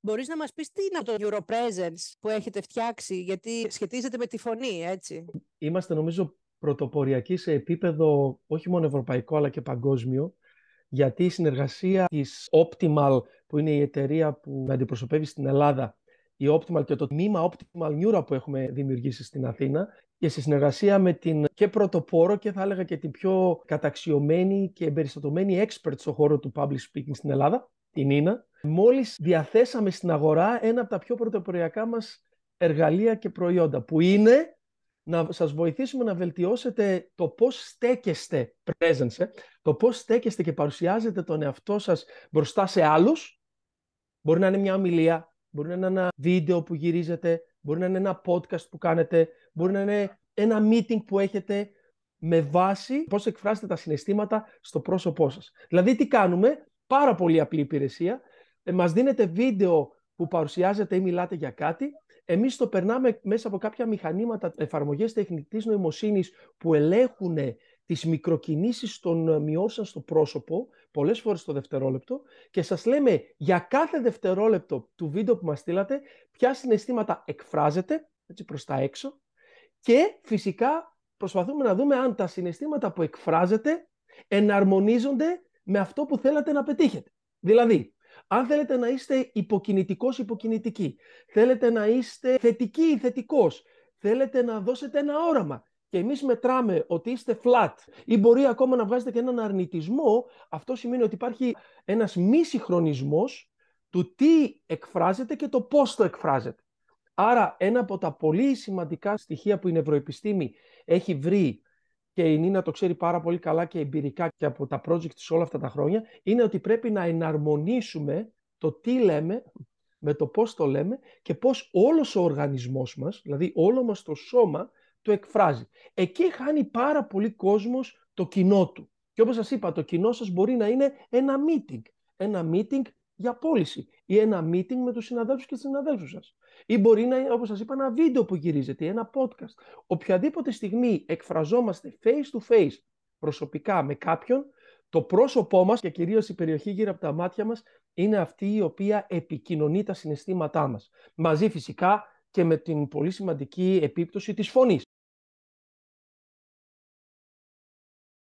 Μπορείς να μας πεις τι είναι το Europresence που έχετε φτιάξει, γιατί σχετίζεται με τη φωνή, έτσι. Είμαστε νομίζω πρωτοποριακοί σε επίπεδο όχι μόνο ευρωπαϊκό αλλά και παγκόσμιο, γιατί η συνεργασία της Optimal, που είναι η εταιρεία που με αντιπροσωπεύει στην Ελλάδα, η Optimal και το τμήμα Optimal Neura που έχουμε δημιουργήσει στην Αθήνα, και σε συνεργασία με την και πρωτοπόρο και θα έλεγα και την πιο καταξιωμένη και εμπεριστατωμένη expert στο χώρο του public speaking στην Ελλάδα, την Νίνα, μόλις διαθέσαμε στην αγορά ένα από τα πιο πρωτοποριακά μας εργαλεία και προϊόντα, που είναι να σας βοηθήσουμε να βελτιώσετε το πώς στέκεστε presence, το πώς στέκεστε και παρουσιάζετε τον εαυτό σας μπροστά σε άλλους. Μπορεί να είναι μια ομιλία, μπορεί να είναι ένα βίντεο που γυρίζετε, μπορεί να είναι ένα podcast που κάνετε, μπορεί να είναι ένα meeting που έχετε με βάση πώς εκφράσετε τα συναισθήματα στο πρόσωπό σας. Δηλαδή τι κάνουμε, πάρα πολύ απλή υπηρεσία, ε, μας δίνετε βίντεο που παρουσιάζετε ή μιλάτε για κάτι, εμείς το περνάμε μέσα από κάποια μηχανήματα, εφαρμογές τεχνητής νοημοσύνης που ελέγχουν τις μικροκινήσεις των μειώσεων στο πρόσωπο, πολλές φορές το δευτερόλεπτο, και σας λέμε για κάθε δευτερόλεπτο του βίντεο που μας στείλατε, ποια συναισθήματα εκφράζετε, έτσι προς τα έξω, και φυσικά προσπαθούμε να δούμε αν τα συναισθήματα που εκφράζετε εναρμονίζονται με αυτό που θέλατε να πετύχετε. Δηλαδή, αν θέλετε να είστε υποκινητικός υποκινητική, θέλετε να είστε θετικοί ή θετικός, θέλετε να δώσετε ένα όραμα και εμείς μετράμε ότι είστε flat ή μπορεί ακόμα να βγάζετε και έναν αρνητισμό, αυτό σημαίνει ότι υπάρχει ένας μη συγχρονισμός του τι εκφράζεται και το πώς το εκφράζεται. Άρα ένα από τα πολύ σημαντικά στοιχεία που η νευροεπιστήμη έχει βρει και η Νίνα το ξέρει πάρα πολύ καλά και εμπειρικά και από τα project της όλα αυτά τα χρόνια, είναι ότι πρέπει να εναρμονίσουμε το τι λέμε με το πώς το λέμε και πώς όλος ο οργανισμός μας, δηλαδή όλο μας το σώμα, το εκφράζει. Εκεί χάνει πάρα πολύ κόσμος το κοινό του. Και όπως σας είπα, το κοινό σας μπορεί να είναι ένα meeting. Ένα meeting για πώληση ή ένα meeting με τους συναδέλφους και τις συναδέλφους σας. Ή μπορεί να είναι, όπως σας είπα, ένα βίντεο που γυρίζετε, ένα podcast. Οποιαδήποτε στιγμή εκφραζόμαστε face to face προσωπικά με κάποιον, το πρόσωπό μας και κυρίως η περιοχή γύρω από τα μάτια μας είναι αυτή η οποία επικοινωνεί τα συναισθήματά μας. Μαζί φυσικά και με την πολύ σημαντική επίπτωση της φωνής.